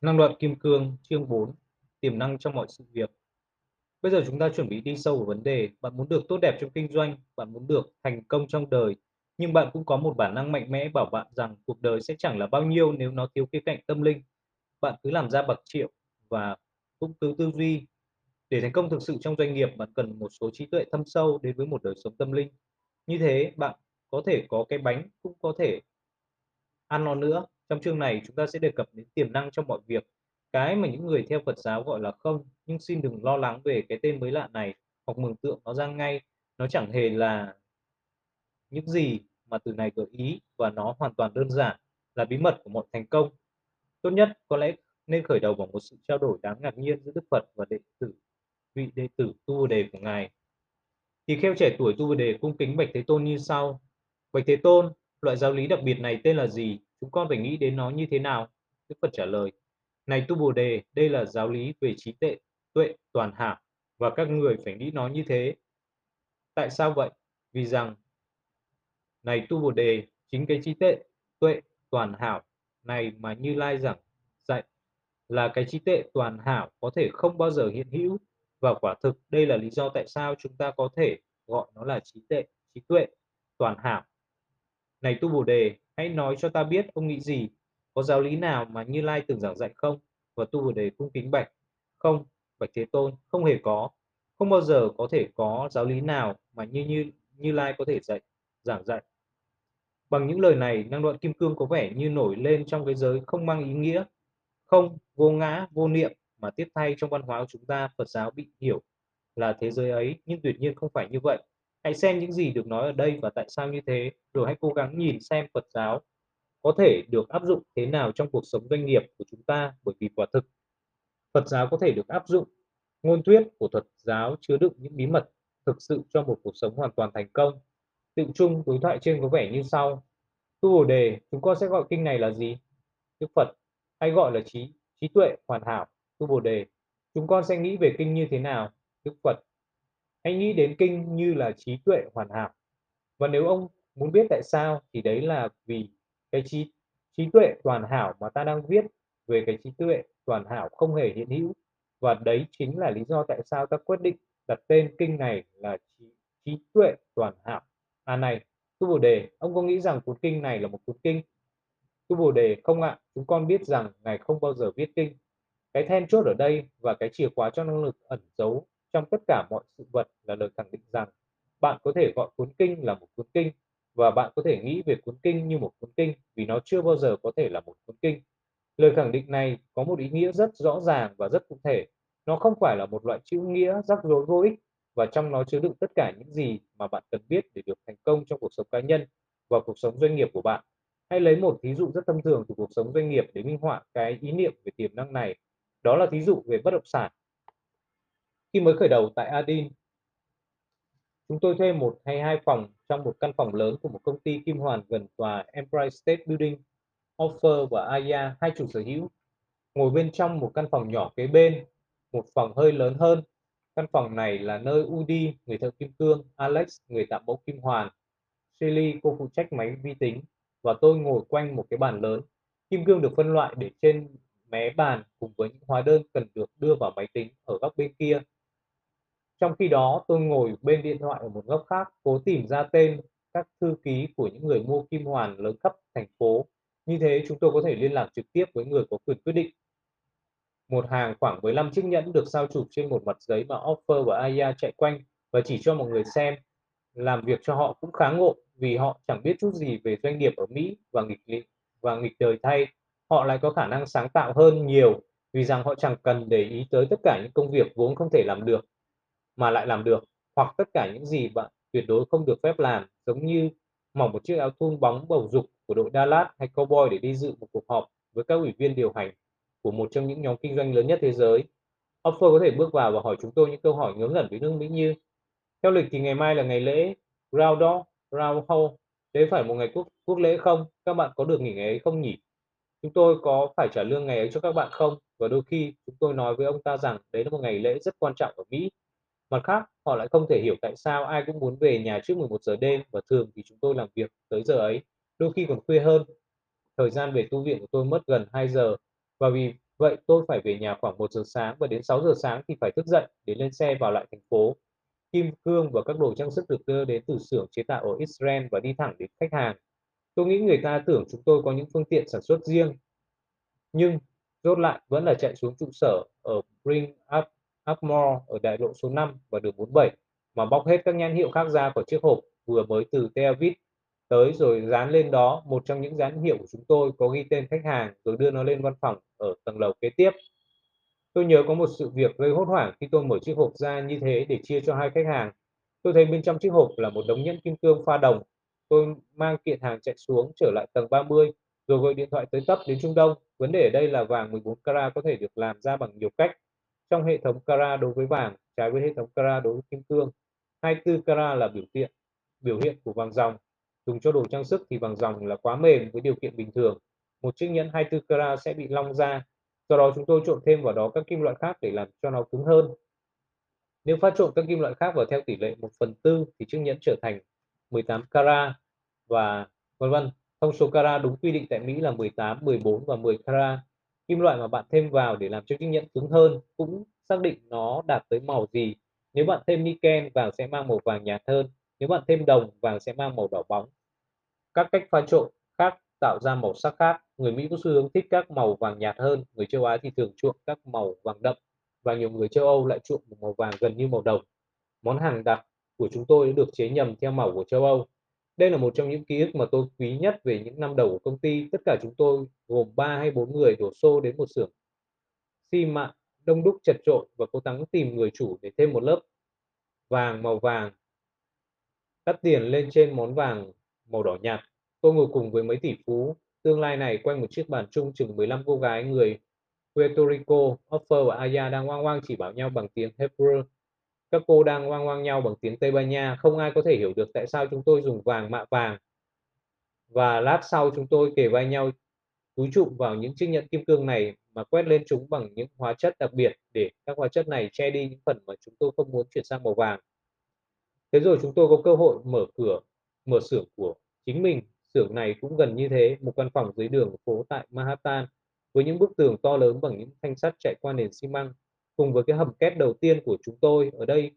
Năng đoạn kim cương, chương 4, tiềm năng trong mọi sự việc. Bây giờ chúng ta chuẩn bị đi sâu vào vấn đề, bạn muốn được tốt đẹp trong kinh doanh, bạn muốn được thành công trong đời, nhưng bạn cũng có một bản năng mạnh mẽ bảo bạn rằng cuộc đời sẽ chẳng là bao nhiêu nếu nó thiếu khía cạnh tâm linh. Bạn cứ làm ra bậc triệu và cũng cứ tư duy. Để thành công thực sự trong doanh nghiệp, bạn cần một số trí tuệ thâm sâu đến với một đời sống tâm linh. Như thế, bạn có thể có cái bánh, cũng có thể ăn nó nữa. Trong chương này chúng ta sẽ đề cập đến tiềm năng trong mọi việc, cái mà những người theo Phật giáo gọi là không, nhưng xin đừng lo lắng về cái tên mới lạ này hoặc mường tượng nó ra ngay, nó chẳng hề là những gì mà từ này gợi ý và nó hoàn toàn đơn giản là bí mật của mọi thành công. Tốt nhất có lẽ nên khởi đầu bằng một sự trao đổi đáng ngạc nhiên giữa Đức Phật và đệ tử vị đệ tử Tu Bồ Đề của ngài. Thì kheo trẻ tuổi Tu Bồ Đề cung kính Bạch Thế Tôn như sau: Bạch Thế Tôn, loại giáo lý đặc biệt này tên là gì? Chúng con phải nghĩ đến nó như thế nào? Đức Phật trả lời: Này Tu Bồ Đề, đây là giáo lý về trí tuệ, tuệ toàn hảo và các người phải nghĩ nó như thế. Tại sao vậy? Vì rằng này Tu Bồ Đề, chính cái trí tuệ, tuệ toàn hảo này mà Như Lai giảng dạy là cái trí tuệ toàn hảo có thể không bao giờ hiện hữu và quả thực đây là lý do tại sao chúng ta có thể gọi nó là trí tuệ, trí tuệ toàn hảo. Này Tu Bồ Đề, hãy nói cho ta biết ông nghĩ gì, có giáo lý nào mà Như Lai từng giảng dạy không? Và Tu Bồ Đề cung kính bạch, không, bạch Thế Tôn, không hề có, không bao giờ có thể có giáo lý nào mà Như Như Như Lai có thể dạy, giảng dạy. Bằng những lời này, năng đoạn kim cương có vẻ như nổi lên trong cái giới không mang ý nghĩa, không, vô ngã, vô niệm mà tiếp thay trong văn hóa của chúng ta Phật giáo bị hiểu là thế giới ấy, nhưng tuyệt nhiên không phải như vậy. Hãy xem những gì được nói ở đây và tại sao như thế, rồi hãy cố gắng nhìn xem Phật giáo có thể được áp dụng thế nào trong cuộc sống doanh nghiệp của chúng ta bởi vì quả thực Phật giáo có thể được áp dụng ngôn thuyết của Phật giáo chứa đựng những bí mật thực sự cho một cuộc sống hoàn toàn thành công. Tự chung đối thoại trên có vẻ như sau. Tu Bồ đề, chúng con sẽ gọi kinh này là gì? Đức Phật, hay gọi là trí trí tuệ hoàn hảo. Tu Bồ đề, chúng con sẽ nghĩ về kinh như thế nào? Đức Phật, hãy nghĩ đến kinh như là trí tuệ hoàn hảo. Và nếu ông muốn biết tại sao thì đấy là vì cái trí trí tuệ toàn hảo mà ta đang viết về cái trí tuệ toàn hảo không hề hiện hữu. Và đấy chính là lý do tại sao ta quyết định đặt tên kinh này là trí, trí tuệ toàn hảo. À này tu bồ đề ông có nghĩ rằng cuốn kinh này là một cuốn kinh? Tu bồ đề không ạ. Chúng con biết rằng ngài không bao giờ viết kinh. Cái then chốt ở đây và cái chìa khóa cho năng lực ẩn giấu trong tất cả mọi sự vật là lời khẳng định rằng, bạn có thể gọi cuốn kinh là một cuốn kinh, và bạn có thể nghĩ về cuốn kinh như một cuốn kinh, vì nó chưa bao giờ có thể là một cuốn kinh. Lời khẳng định này có một ý nghĩa rất rõ ràng và rất cụ thể. Nó không phải là một loại chữ nghĩa rắc rối vô ích, và trong nó chứa đựng tất cả những gì mà bạn cần biết để được thành công trong cuộc sống cá nhân và cuộc sống doanh nghiệp của bạn. Hãy lấy một ví dụ rất thông thường từ cuộc sống doanh nghiệp để minh họa cái ý niệm về tiềm năng này. Đó là ví dụ về bất động sản. Khi mới khởi đầu tại Adin, chúng tôi thuê một hay hai phòng trong một căn phòng lớn của một công ty kim hoàn gần tòa Empire State Building. Offer và Aya, hai chủ sở hữu, ngồi bên trong một căn phòng nhỏ kế bên, một phòng hơi lớn hơn. Căn phòng này là nơi Udi, người thợ kim cương, Alex, người tạo mẫu kim hoàn, Shelly, cô phụ trách máy vi tính, và tôi ngồi quanh một cái bàn lớn. Kim cương được phân loại để trên mé bàn cùng với những hóa đơn cần được đưa vào máy tính ở góc bên kia trong khi đó, tôi ngồi bên điện thoại ở một góc khác, cố tìm ra tên các thư ký của những người mua kim hoàn lớn khắp thành phố. Như thế, chúng tôi có thể liên lạc trực tiếp với người có quyền quyết định. Một hàng khoảng 15 chiếc nhẫn được sao chụp trên một mặt giấy mà Offer và Aya chạy quanh và chỉ cho mọi người xem. Làm việc cho họ cũng khá ngộ vì họ chẳng biết chút gì về doanh nghiệp ở Mỹ và nghịch và nghịch đời thay. Họ lại có khả năng sáng tạo hơn nhiều vì rằng họ chẳng cần để ý tới tất cả những công việc vốn không thể làm được mà lại làm được hoặc tất cả những gì bạn tuyệt đối không được phép làm giống như mỏng một chiếc áo thun bóng bầu dục của đội Dallas hay Cowboy để đi dự một cuộc họp với các ủy viên điều hành của một trong những nhóm kinh doanh lớn nhất thế giới. Offer có thể bước vào và hỏi chúng tôi những câu hỏi ngớ ngẩn với nước Mỹ như theo lịch thì ngày mai là ngày lễ Round Dog, Round Hole. Đấy phải một ngày quốc, quốc lễ không? Các bạn có được nghỉ ngày ấy không nhỉ? Chúng tôi có phải trả lương ngày ấy cho các bạn không? Và đôi khi chúng tôi nói với ông ta rằng đấy là một ngày lễ rất quan trọng ở Mỹ Mặt khác, họ lại không thể hiểu tại sao ai cũng muốn về nhà trước 11 giờ đêm và thường thì chúng tôi làm việc tới giờ ấy, đôi khi còn khuya hơn. Thời gian về tu viện của tôi mất gần 2 giờ và vì Vậy tôi phải về nhà khoảng 1 giờ sáng và đến 6 giờ sáng thì phải thức dậy để lên xe vào lại thành phố. Kim cương và các đồ trang sức được đưa đến từ xưởng chế tạo ở Israel và đi thẳng đến khách hàng. Tôi nghĩ người ta tưởng chúng tôi có những phương tiện sản xuất riêng. Nhưng rốt lại vẫn là chạy xuống trụ sở ở Bring Up Upmore ở đại lộ số 5 và đường 47 mà bóc hết các nhãn hiệu khác ra khỏi chiếc hộp vừa mới từ Tel Aviv tới rồi dán lên đó, một trong những nhãn hiệu của chúng tôi có ghi tên khách hàng rồi đưa nó lên văn phòng ở tầng lầu kế tiếp. Tôi nhớ có một sự việc gây hốt hoảng khi tôi mở chiếc hộp ra như thế để chia cho hai khách hàng. Tôi thấy bên trong chiếc hộp là một đống nhẫn kim cương pha đồng. Tôi mang kiện hàng chạy xuống trở lại tầng 30 rồi gọi điện thoại tới tấp đến Trung Đông. Vấn đề ở đây là vàng 14 carat có thể được làm ra bằng nhiều cách. Trong hệ thống cara đối với vàng, trái với hệ thống cara đối với kim cương. 24 cara là biểu hiện biểu hiện của vàng dòng. Dùng cho đồ trang sức thì vàng dòng là quá mềm với điều kiện bình thường. Một chiếc nhẫn 24 cara sẽ bị long ra. Do đó chúng tôi trộn thêm vào đó các kim loại khác để làm cho nó cứng hơn. Nếu pha trộn các kim loại khác vào theo tỷ lệ 1 phần tư thì chiếc nhẫn trở thành 18 cara và vân vân. Thông số cara đúng quy định tại Mỹ là 18, 14 và 10 cara Kim loại mà bạn thêm vào để làm cho chiếc nhẫn cứng hơn cũng xác định nó đạt tới màu gì. Nếu bạn thêm niken, vào sẽ mang màu vàng nhạt hơn. Nếu bạn thêm đồng, vàng sẽ mang màu đỏ bóng. Các cách pha trộn khác tạo ra màu sắc khác. Người Mỹ có xu hướng thích các màu vàng nhạt hơn, người châu Á thì thường chuộng các màu vàng đậm và nhiều người châu Âu lại chuộng một màu vàng gần như màu đồng. Món hàng đặc của chúng tôi đã được chế nhầm theo màu của châu Âu. Đây là một trong những ký ức mà tôi quý nhất về những năm đầu của công ty. Tất cả chúng tôi gồm 3 hay 4 người đổ xô đến một xưởng xi mạ đông đúc chật trội và cố gắng tìm người chủ để thêm một lớp vàng màu vàng cắt tiền lên trên món vàng màu đỏ nhạt. Tôi ngồi cùng với mấy tỷ phú tương lai này quanh một chiếc bàn chung chừng 15 cô gái người Puerto Rico, Offer và Aya đang oang oang chỉ bảo nhau bằng tiếng Hebrew. Các cô đang oang oang nhau bằng tiếng Tây Ban Nha. Không ai có thể hiểu được tại sao chúng tôi dùng vàng mạ vàng. Và lát sau chúng tôi kề vai nhau túi trụ vào những chiếc nhẫn kim cương này mà quét lên chúng bằng những hóa chất đặc biệt để các hóa chất này che đi những phần mà chúng tôi không muốn chuyển sang màu vàng. Thế rồi chúng tôi có cơ hội mở cửa, mở xưởng của chính mình. Xưởng này cũng gần như thế, một căn phòng dưới đường phố tại Manhattan với những bức tường to lớn bằng những thanh sắt chạy qua nền xi măng. Cùng với cái hầm kép đầu tiên của chúng tôi ở đây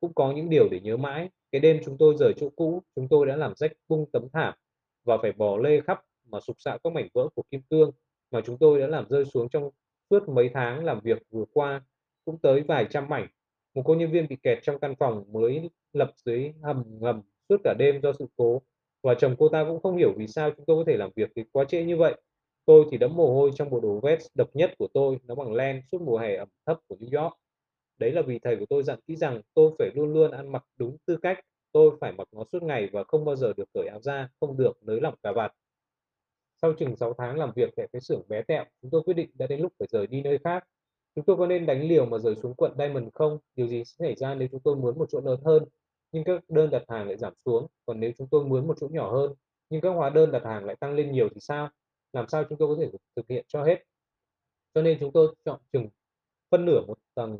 cũng có những điều để nhớ mãi. Cái đêm chúng tôi rời chỗ cũ, chúng tôi đã làm rách bung tấm thảm và phải bò lê khắp mà sụp sạo các mảnh vỡ của kim cương mà chúng tôi đã làm rơi xuống trong suốt mấy tháng làm việc vừa qua cũng tới vài trăm mảnh. Một cô nhân viên bị kẹt trong căn phòng mới lập dưới hầm ngầm suốt cả đêm do sự cố và chồng cô ta cũng không hiểu vì sao chúng tôi có thể làm việc đến quá trễ như vậy. Tôi thì đấm mồ hôi trong bộ đồ vest độc nhất của tôi, nó bằng len suốt mùa hè ẩm thấp của New York. Đấy là vì thầy của tôi dặn kỹ rằng tôi phải luôn luôn ăn mặc đúng tư cách, tôi phải mặc nó suốt ngày và không bao giờ được cởi áo ra, không được nới lỏng cà vạt. Sau chừng 6 tháng làm việc tại cái xưởng bé tẹo, chúng tôi quyết định đã đến lúc phải rời đi nơi khác. Chúng tôi có nên đánh liều mà rời xuống quận Diamond không? Điều gì sẽ xảy ra nếu chúng tôi muốn một chỗ lớn hơn, nhưng các đơn đặt hàng lại giảm xuống? Còn nếu chúng tôi muốn một chỗ nhỏ hơn, nhưng các hóa đơn đặt hàng lại tăng lên nhiều thì sao? Làm sao chúng tôi có thể thực hiện cho hết? Cho nên chúng tôi chọn chừng phân nửa một tầng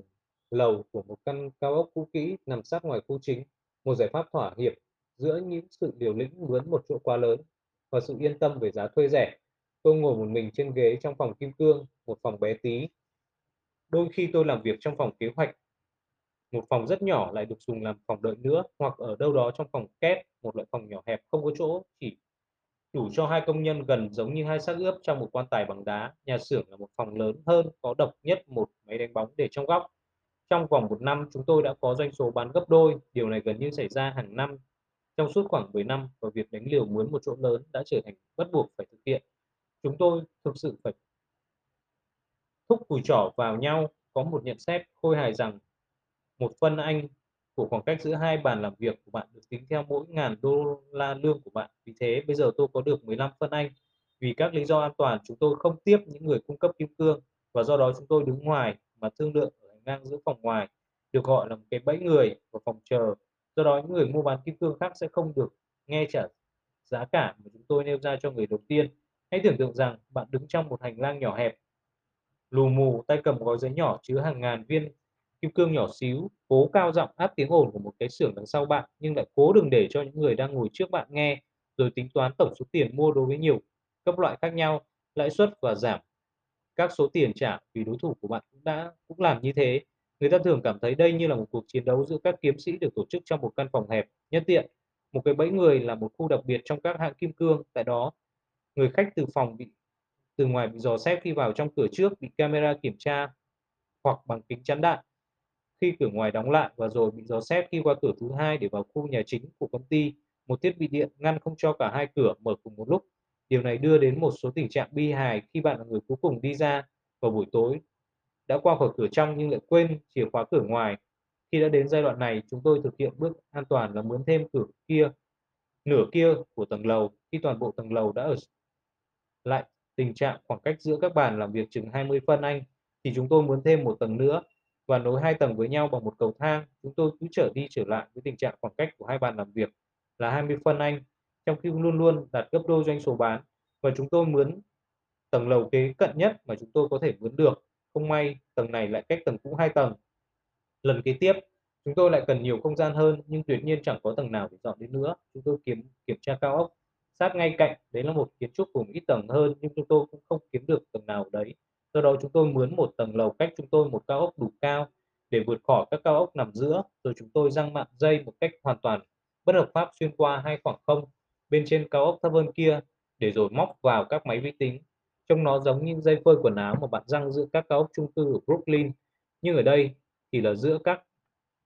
lầu của một căn cao ốc cũ kỹ nằm sát ngoài khu chính, một giải pháp thỏa hiệp giữa những sự liều lĩnh mướn một chỗ quá lớn và sự yên tâm về giá thuê rẻ. Tôi ngồi một mình trên ghế trong phòng kim cương, một phòng bé tí. Đôi khi tôi làm việc trong phòng kế hoạch. Một phòng rất nhỏ lại được dùng làm phòng đợi nữa hoặc ở đâu đó trong phòng kép, một loại phòng nhỏ hẹp không có chỗ, chỉ đủ cho hai công nhân gần giống như hai xác ướp trong một quan tài bằng đá. Nhà xưởng là một phòng lớn hơn, có độc nhất một máy đánh bóng để trong góc. Trong vòng một năm, chúng tôi đã có doanh số bán gấp đôi. Điều này gần như xảy ra hàng năm trong suốt khoảng 10 năm và việc đánh liều muốn một chỗ lớn đã trở thành bắt buộc phải thực hiện. Chúng tôi thực sự phải thúc cùi trỏ vào nhau có một nhận xét khôi hài rằng một phân anh của khoảng cách giữa hai bàn làm việc của bạn được tính theo mỗi ngàn đô la lương của bạn. Vì thế, bây giờ tôi có được 15 phân anh. Vì các lý do an toàn, chúng tôi không tiếp những người cung cấp kim cương và do đó chúng tôi đứng ngoài mà thương lượng ở hành lang giữa phòng ngoài, được gọi là một cái bẫy người và phòng chờ do đó, những người mua bán kim cương khác sẽ không được nghe trả giá cả mà chúng tôi nêu ra cho người đầu tiên hãy tưởng tượng rằng bạn đứng trong một hành lang nhỏ hẹp, lù mù, tay cầm gói giấy nhỏ chứa hàng ngàn viên kim cương nhỏ xíu cố cao giọng áp tiếng ồn của một cái xưởng đằng sau bạn nhưng lại cố đừng để cho những người đang ngồi trước bạn nghe rồi tính toán tổng số tiền mua đối với nhiều cấp loại khác nhau lãi suất và giảm các số tiền trả vì đối thủ của bạn cũng đã cũng làm như thế. Người ta thường cảm thấy đây như là một cuộc chiến đấu giữa các kiếm sĩ được tổ chức trong một căn phòng hẹp, nhất tiện. Một cái bẫy người là một khu đặc biệt trong các hãng kim cương, tại đó người khách từ phòng bị từ ngoài bị dò xét khi vào trong cửa trước bị camera kiểm tra hoặc bằng kính chắn đạn. Khi cửa ngoài đóng lại và rồi bị dò xét khi qua cửa thứ hai để vào khu nhà chính của công ty, một thiết bị điện ngăn không cho cả hai cửa mở cùng một lúc. Điều này đưa đến một số tình trạng bi hài khi bạn là người cuối cùng đi ra vào buổi tối, đã qua khỏi cửa trong nhưng lại quên chìa khóa cửa ngoài. Khi đã đến giai đoạn này, chúng tôi thực hiện bước an toàn là mướn thêm cửa kia, nửa kia của tầng lầu. Khi toàn bộ tầng lầu đã ở lại tình trạng khoảng cách giữa các bàn làm việc chừng 20 phân Anh, thì chúng tôi muốn thêm một tầng nữa và nối hai tầng với nhau bằng một cầu thang. Chúng tôi cứ trở đi trở lại với tình trạng khoảng cách của hai bàn làm việc là 20 phân Anh, trong khi luôn luôn đạt gấp đôi doanh số bán và chúng tôi mướn tầng lầu kế cận nhất mà chúng tôi có thể mướn được. Không may, tầng này lại cách tầng cũ hai tầng. Lần kế tiếp, chúng tôi lại cần nhiều không gian hơn nhưng tuyệt nhiên chẳng có tầng nào để dọn đến nữa. Chúng tôi kiểm kiểm tra cao ốc sát ngay cạnh, đấy là một kiến trúc cùng ít tầng hơn nhưng chúng tôi cũng không kiếm được tầng nào đấy. Do đó chúng tôi mướn một tầng lầu cách chúng tôi một cao ốc đủ cao để vượt khỏi các cao ốc nằm giữa, rồi chúng tôi răng mạng dây một cách hoàn toàn bất hợp pháp xuyên qua hai khoảng không bên trên cao ốc thấp hơn kia để rồi móc vào các máy vi tính. Trông nó giống như dây phơi quần áo mà bạn răng giữa các cao ốc chung cư ở Brooklyn, nhưng ở đây thì là giữa các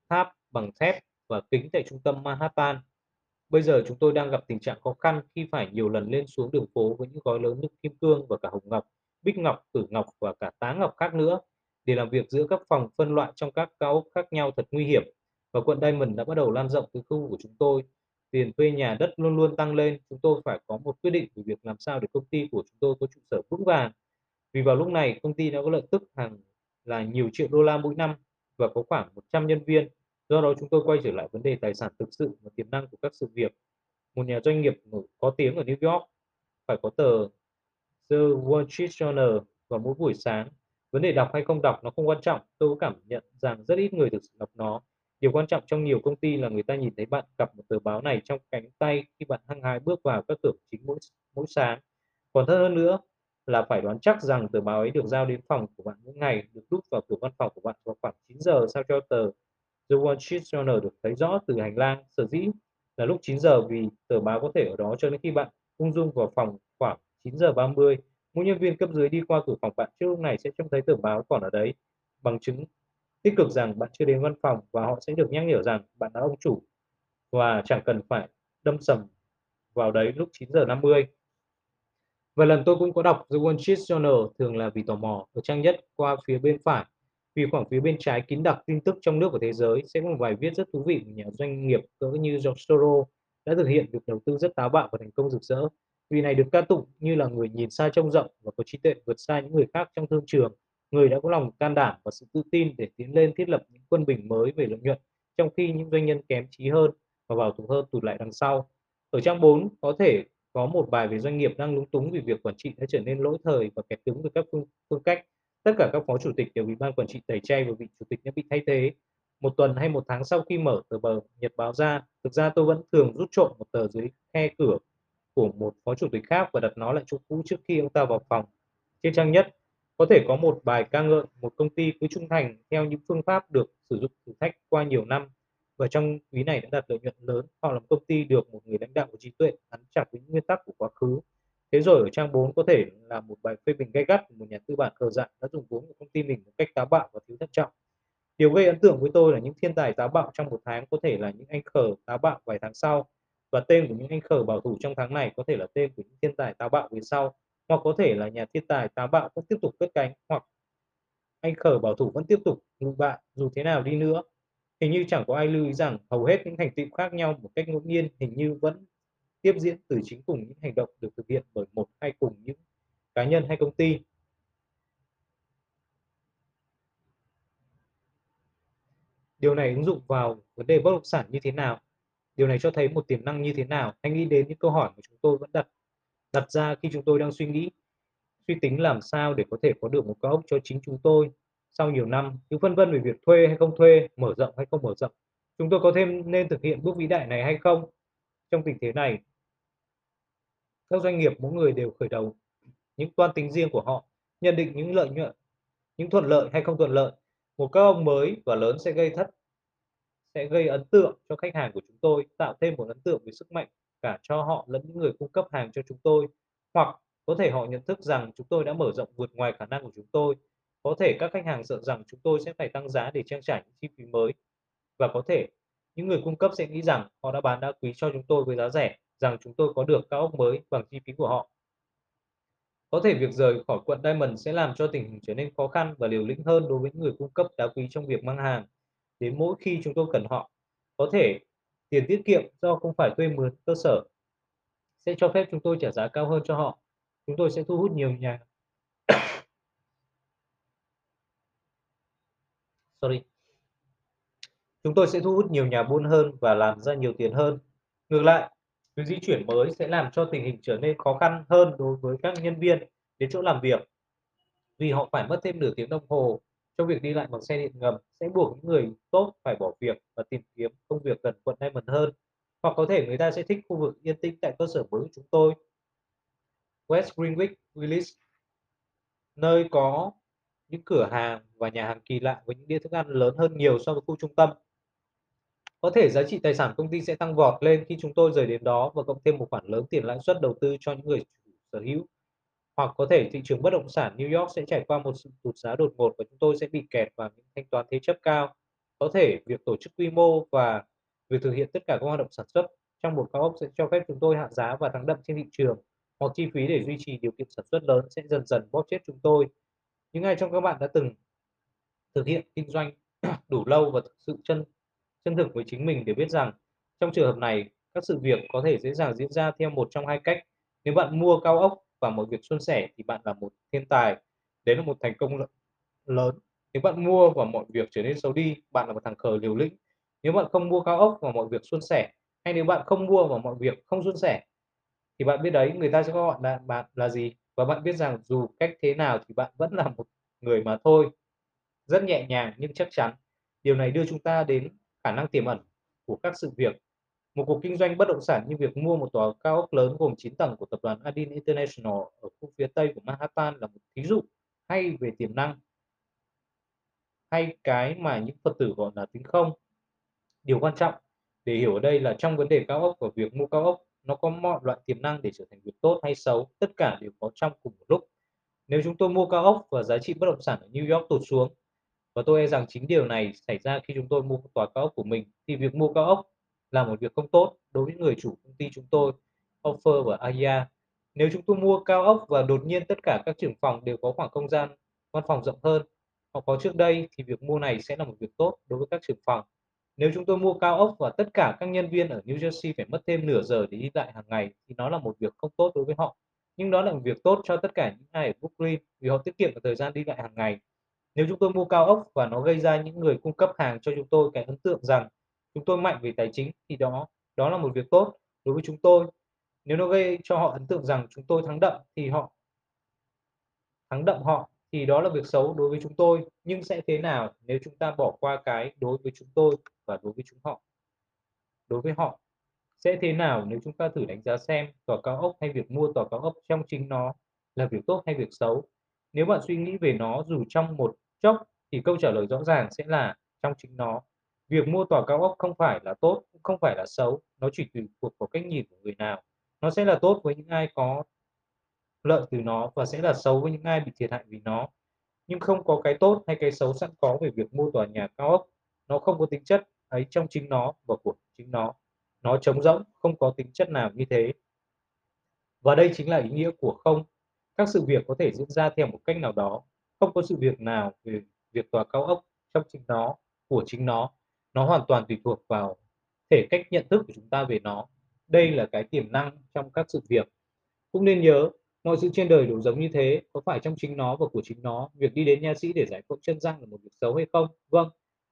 tháp bằng thép và kính tại trung tâm Manhattan. Bây giờ chúng tôi đang gặp tình trạng khó khăn khi phải nhiều lần lên xuống đường phố với những gói lớn nước kim cương và cả hồng ngọc, bích ngọc, tử ngọc và cả tá ngọc khác nữa để làm việc giữa các phòng phân loại trong các cao ốc khác nhau thật nguy hiểm. Và quận Diamond đã bắt đầu lan rộng từ khu của chúng tôi. Tiền thuê nhà đất luôn luôn tăng lên. Chúng tôi phải có một quyết định về việc làm sao để công ty của chúng tôi có trụ sở vững vàng. Vì vào lúc này công ty đã có lợi tức hàng là nhiều triệu đô la mỗi năm và có khoảng 100 nhân viên. Do đó chúng tôi quay trở lại vấn đề tài sản thực sự và tiềm năng của các sự việc. Một nhà doanh nghiệp có tiếng ở New York phải có tờ The Wall Street Journal vào mỗi buổi sáng. Vấn đề đọc hay không đọc nó không quan trọng. Tôi có cảm nhận rằng rất ít người thực sự đọc nó. Điều quan trọng trong nhiều công ty là người ta nhìn thấy bạn cầm một tờ báo này trong cánh tay khi bạn hăng hái bước vào các cửa chính mỗi mỗi sáng. Còn thấp hơn nữa là phải đoán chắc rằng tờ báo ấy được giao đến phòng của bạn mỗi ngày, được đút vào cửa văn phòng của bạn vào khoảng 9 giờ sao cho tờ The Wall Street Journal được thấy rõ từ hành lang. Sở dĩ là lúc 9 giờ vì tờ báo có thể ở đó cho đến khi bạn ung dung vào phòng khoảng 9 giờ 30. một nhân viên cấp dưới đi qua cửa phòng bạn trước lúc này sẽ trông thấy tờ báo còn ở đấy, bằng chứng tích cực rằng bạn chưa đến văn phòng và họ sẽ được nhắc nhở rằng bạn đã ông chủ và chẳng cần phải đâm sầm vào đấy lúc 9 giờ 50. Và lần tôi cũng có đọc The Wall Street Journal thường là vì tò mò ở trang nhất qua phía bên phải vì khoảng phía bên trái kín đặc tin tức trong nước và thế giới sẽ có một bài viết rất thú vị của nhà doanh nghiệp cỡ như George Soros đã thực hiện việc đầu tư rất táo bạo và thành công rực rỡ. Vì này được ca tụng như là người nhìn xa trông rộng và có trí tuệ vượt xa những người khác trong thương trường, người đã có lòng can đảm và sự tự tin để tiến lên thiết lập những quân bình mới về lợi nhuận, trong khi những doanh nhân kém trí hơn và bảo thủ hơn tụt lại đằng sau. Ở trang 4 có thể có một bài về doanh nghiệp đang lúng túng vì việc quản trị đã trở nên lỗi thời và kẹt cứng với các phương, phương cách Tất cả các phó chủ tịch đều bị ban quản trị tẩy chay và vị chủ tịch đã bị thay thế. Một tuần hay một tháng sau khi mở tờ bờ nhật báo ra, thực ra tôi vẫn thường rút trộm một tờ dưới khe cửa của một phó chủ tịch khác và đặt nó lại chỗ cũ trước khi ông ta vào phòng. Trên trang nhất, có thể có một bài ca ngợi một công ty cứ trung thành theo những phương pháp được sử dụng thử thách qua nhiều năm, và trong quý này đã đạt lợi nhuận lớn. Họ một công ty được một người lãnh đạo của trí tuệ gắn chặt với những nguyên tắc của quá khứ Thế rồi ở trang 4 có thể là một bài phê bình gay gắt của một nhà tư bản cờ dại đã dùng vốn của công ty mình một cách táo bạo và thiếu thận trọng. Điều gây ấn tượng với tôi là những thiên tài táo bạo trong một tháng có thể là những anh khờ táo bạo vài tháng sau và tên của những anh khờ bảo thủ trong tháng này có thể là tên của những thiên tài táo bạo về sau, hoặc có thể là nhà thiên tài táo bạo vẫn tiếp tục cất cánh, hoặc anh khờ bảo thủ vẫn tiếp tục ngụ bại dù thế nào đi nữa hình như chẳng có ai lưu ý rằng hầu hết những thành tựu khác nhau một cách ngẫu nhiên hình như vẫn tiếp diễn từ chính cùng những hành động được thực hiện bởi một hay cùng những cá nhân hay công ty. Điều này ứng dụng vào vấn đề bất động sản như thế nào? Điều này cho thấy một tiềm năng như thế nào? Hãy nghĩ đến những câu hỏi mà chúng tôi vẫn đặt đặt ra khi chúng tôi đang suy nghĩ, suy tính làm sao để có thể có được một cao ốc cho chính chúng tôi sau nhiều năm, cứ phân vân về việc thuê hay không thuê, mở rộng hay không mở rộng. Chúng tôi có thêm nên thực hiện bước vĩ đại này hay không? Trong tình thế này, các doanh nghiệp mỗi người đều khởi đầu những toan tính riêng của họ nhận định những lợi nhuận, những thuận lợi hay không thuận lợi. Một các ông mới và lớn sẽ gây thất sẽ gây ấn tượng cho khách hàng của chúng tôi, tạo thêm một ấn tượng về sức mạnh cả cho họ lẫn những người cung cấp hàng cho chúng tôi. Hoặc có thể họ nhận thức rằng chúng tôi đã mở rộng vượt ngoài khả năng của chúng tôi. Có thể các khách hàng sợ rằng chúng tôi sẽ phải tăng giá để trang trải những chi phí mới. Và có thể những người cung cấp sẽ nghĩ rằng họ đã bán đá quý cho chúng tôi với giá rẻ, rằng chúng tôi có được cao ốc mới bằng chi phí của họ. Có thể việc rời khỏi quận Diamond sẽ làm cho tình hình trở nên khó khăn và liều lĩnh hơn đối với những người cung cấp đá quý trong việc mang hàng đến mỗi khi chúng tôi cần họ. Có thể tiền tiết kiệm do không phải thuê mướn cơ sở sẽ cho phép chúng tôi trả giá cao hơn cho họ. Chúng tôi sẽ thu hút nhiều nhà Sorry. Chúng tôi sẽ thu hút nhiều nhà buôn hơn và làm ra nhiều tiền hơn. Ngược lại, việc di chuyển mới sẽ làm cho tình hình trở nên khó khăn hơn đối với các nhân viên đến chỗ làm việc vì họ phải mất thêm nửa tiếng đồng hồ trong việc đi lại bằng xe điện ngầm sẽ buộc những người tốt phải bỏ việc và tìm kiếm công việc gần quận Diamond hơn. Hoặc có thể người ta sẽ thích khu vực yên tĩnh tại cơ sở mới của chúng tôi. West Greenwich Village, nơi có những cửa hàng và nhà hàng kỳ lạ với những đĩa thức ăn lớn hơn nhiều so với khu trung tâm. Có thể giá trị tài sản công ty sẽ tăng vọt lên khi chúng tôi rời đến đó và cộng thêm một khoản lớn tiền lãi suất đầu tư cho những người chủ sở hữu. Hoặc có thể thị trường bất động sản New York sẽ trải qua một sự tụt giá đột ngột và chúng tôi sẽ bị kẹt vào những thanh toán thế chấp cao. Có thể việc tổ chức quy mô và việc thực hiện tất cả các hoạt động sản xuất trong một cao ốc sẽ cho phép chúng tôi hạ giá và thắng đậm trên thị trường, hoặc chi phí để duy trì điều kiện sản xuất lớn sẽ dần dần bóp chết chúng tôi. Những ai trong các bạn đã từng thực hiện kinh doanh đủ lâu và thực sự chân chân thực với chính mình để biết rằng trong trường hợp này, các sự việc có thể dễ dàng diễn ra theo một trong hai cách. Nếu bạn mua cao ốc và mọi việc suôn sẻ thì bạn là một thiên tài. Đấy là một thành công lớn. Nếu bạn mua và mọi việc trở nên xấu đi, bạn là một thằng khờ liều lĩnh. Nếu bạn không mua cao ốc và mọi việc suôn sẻ, hay nếu bạn không mua và mọi việc không suôn sẻ, thì bạn biết đấy, người ta sẽ gọi là bạn là gì? Và bạn biết rằng dù cách thế nào thì bạn vẫn là một người mà thôi. Rất nhẹ nhàng nhưng chắc chắn. Điều này đưa chúng ta đến khả năng tiềm ẩn của các sự việc một cuộc kinh doanh bất động sản như việc mua một tòa cao ốc lớn gồm 9 tầng của tập đoàn Adin International ở khu phía tây của Manhattan là một thí dụ hay về tiềm năng hay cái mà những Phật tử gọi là tính không. Điều quan trọng để hiểu ở đây là trong vấn đề cao ốc và việc mua cao ốc nó có mọi loại tiềm năng để trở thành việc tốt hay xấu, tất cả đều có trong cùng một lúc. Nếu chúng tôi mua cao ốc và giá trị bất động sản ở New York tụt xuống, và tôi e rằng chính điều này xảy ra khi chúng tôi mua tòa cao ốc của mình, thì việc mua cao ốc là một việc không tốt đối với người chủ công ty chúng tôi, Offer và Aya. Nếu chúng tôi mua cao ốc và đột nhiên tất cả các trưởng phòng đều có khoảng không gian văn phòng rộng hơn họ có trước đây thì việc mua này sẽ là một việc tốt đối với các trưởng phòng. Nếu chúng tôi mua cao ốc và tất cả các nhân viên ở New Jersey phải mất thêm nửa giờ để đi lại hàng ngày thì nó là một việc không tốt đối với họ. Nhưng đó là một việc tốt cho tất cả những ai ở Brooklyn vì họ tiết kiệm được thời gian đi lại hàng ngày. Nếu chúng tôi mua cao ốc và nó gây ra những người cung cấp hàng cho chúng tôi cái ấn tượng rằng chúng tôi mạnh về tài chính thì đó đó là một việc tốt đối với chúng tôi. Nếu nó gây cho họ ấn tượng rằng chúng tôi thắng đậm thì họ thắng đậm họ thì đó là việc xấu đối với chúng tôi. Nhưng sẽ thế nào nếu chúng ta bỏ qua cái đối với chúng tôi và đối với chúng họ? Đối với họ, sẽ thế nào nếu chúng ta thử đánh giá xem tòa cao ốc hay việc mua tòa cao ốc trong chính nó là việc tốt hay việc xấu? Nếu bạn suy nghĩ về nó dù trong một chốc thì câu trả lời rõ ràng sẽ là trong chính nó. Việc mua tòa cao ốc không phải là tốt, cũng không phải là xấu, nó chỉ tùy thuộc vào cách nhìn của người nào. Nó sẽ là tốt với những ai có lợi từ nó và sẽ là xấu với những ai bị thiệt hại vì nó. Nhưng không có cái tốt hay cái xấu sẵn có về việc mua tòa nhà cao ốc. Nó không có tính chất ấy trong chính nó và của chính nó. Nó trống rỗng, không có tính chất nào như thế. Và đây chính là ý nghĩa của không. Các sự việc có thể diễn ra theo một cách nào đó. Không có sự việc nào về việc tòa cao ốc trong chính nó, của chính nó nó hoàn toàn tùy thuộc vào thể cách nhận thức của chúng ta về nó. Đây là cái tiềm năng trong các sự việc. Cũng nên nhớ, mọi sự trên đời đều giống như thế, có phải trong chính nó và của chính nó, việc đi đến nha sĩ để giải phẫu chân răng là một việc xấu hay không? Vâng,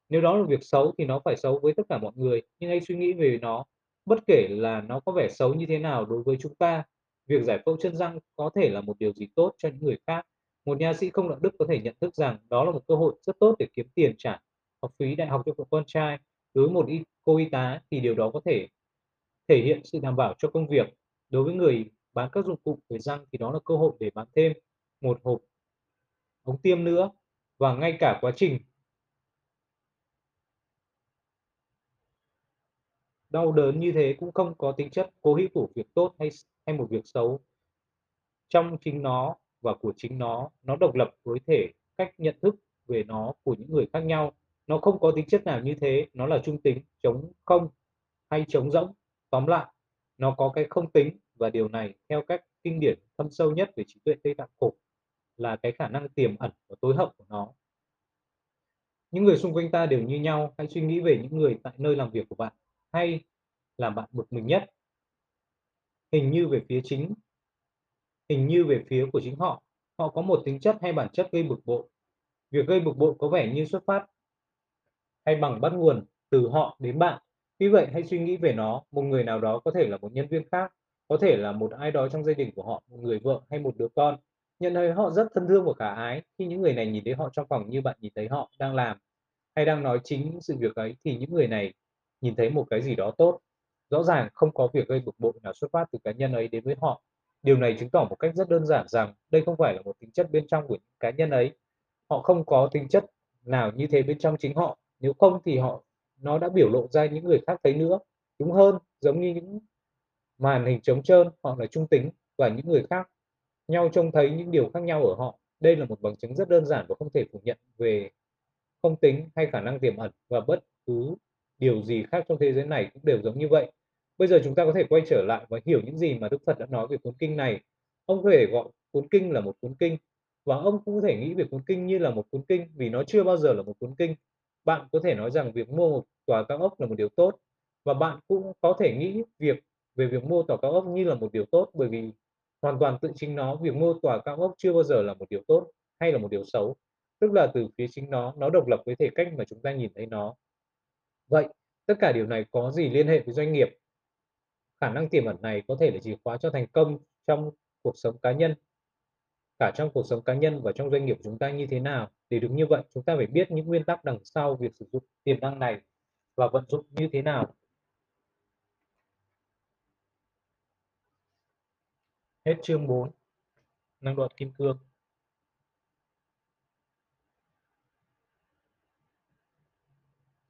nếu đó là việc xấu thì nó phải xấu với tất cả mọi người, nhưng hãy suy nghĩ về nó. Bất kể là nó có vẻ xấu như thế nào đối với chúng ta, việc giải phẫu chân răng có thể là một điều gì tốt cho những người khác. Một nha sĩ không đạo đức có thể nhận thức rằng đó là một cơ hội rất tốt để kiếm tiền trả học phí đại học cho cậu con trai đối với một y, cô y tá thì điều đó có thể thể hiện sự đảm bảo cho công việc đối với người bán các dụng cụ về răng thì đó là cơ hội để bán thêm một hộp ống tiêm nữa và ngay cả quá trình đau đớn như thế cũng không có tính chất cố hữu của việc tốt hay hay một việc xấu. Trong chính nó và của chính nó, nó độc lập với thể cách nhận thức về nó của những người khác nhau. Nó không có tính chất nào như thế, nó là trung tính, chống không hay chống rỗng. Tóm lại, nó có cái không tính và điều này theo cách kinh điển thâm sâu nhất về trí tuệ Tây Tạng cổ là cái khả năng tiềm ẩn và tối hậu của nó. Những người xung quanh ta đều như nhau, hãy suy nghĩ về những người tại nơi làm việc của bạn hay làm bạn bực mình nhất. Hình như về phía chính hình như về phía của chính họ, họ có một tính chất hay bản chất gây bực bội. Việc gây bực bội có vẻ như xuất phát hay bằng bắt nguồn từ họ đến bạn. Vì vậy hãy suy nghĩ về nó, một người nào đó có thể là một nhân viên khác, có thể là một ai đó trong gia đình của họ, một người vợ hay một đứa con. Nhận thấy họ rất thân thương và khả ái khi những người này nhìn thấy họ trong phòng như bạn nhìn thấy họ đang làm hay đang nói chính sự việc ấy thì những người này nhìn thấy một cái gì đó tốt. Rõ ràng không có việc gây bực bội nào xuất phát từ cá nhân ấy đến với họ. Điều này chứng tỏ một cách rất đơn giản rằng đây không phải là một tính chất bên trong của những cá nhân ấy. Họ không có tính chất nào như thế bên trong chính họ. Nếu không thì họ nó đã biểu lộ ra những người khác thấy nữa. Đúng hơn, giống như những màn hình trống trơn, họ là trung tính và những người khác nhau trông thấy những điều khác nhau ở họ. Đây là một bằng chứng rất đơn giản và không thể phủ nhận về không tính hay khả năng tiềm ẩn và bất cứ điều gì khác trong thế giới này cũng đều giống như vậy. Bây giờ chúng ta có thể quay trở lại và hiểu những gì mà Đức Phật đã nói về cuốn kinh này. Ông có thể gọi cuốn kinh là một cuốn kinh và ông cũng có thể nghĩ về cuốn kinh như là một cuốn kinh vì nó chưa bao giờ là một cuốn kinh. Bạn có thể nói rằng việc mua một tòa cao ốc là một điều tốt và bạn cũng có thể nghĩ việc, về việc mua tòa cao ốc như là một điều tốt bởi vì hoàn toàn tự chính nó, việc mua tòa cao ốc chưa bao giờ là một điều tốt hay là một điều xấu. Tức là từ phía chính nó nó độc lập với thể cách mà chúng ta nhìn thấy nó. Vậy, tất cả điều này có gì liên hệ với doanh nghiệp? Khả năng tiềm ẩn này có thể là chìa khóa cho thành công trong cuộc sống cá nhân cả trong cuộc sống cá nhân và trong doanh nghiệp của chúng ta như thế nào. Để được như vậy, chúng ta phải biết những nguyên tắc đằng sau việc sử dụng tiềm năng này và vận dụng như thế nào. Hết chương 4 năng đoạn kim cương.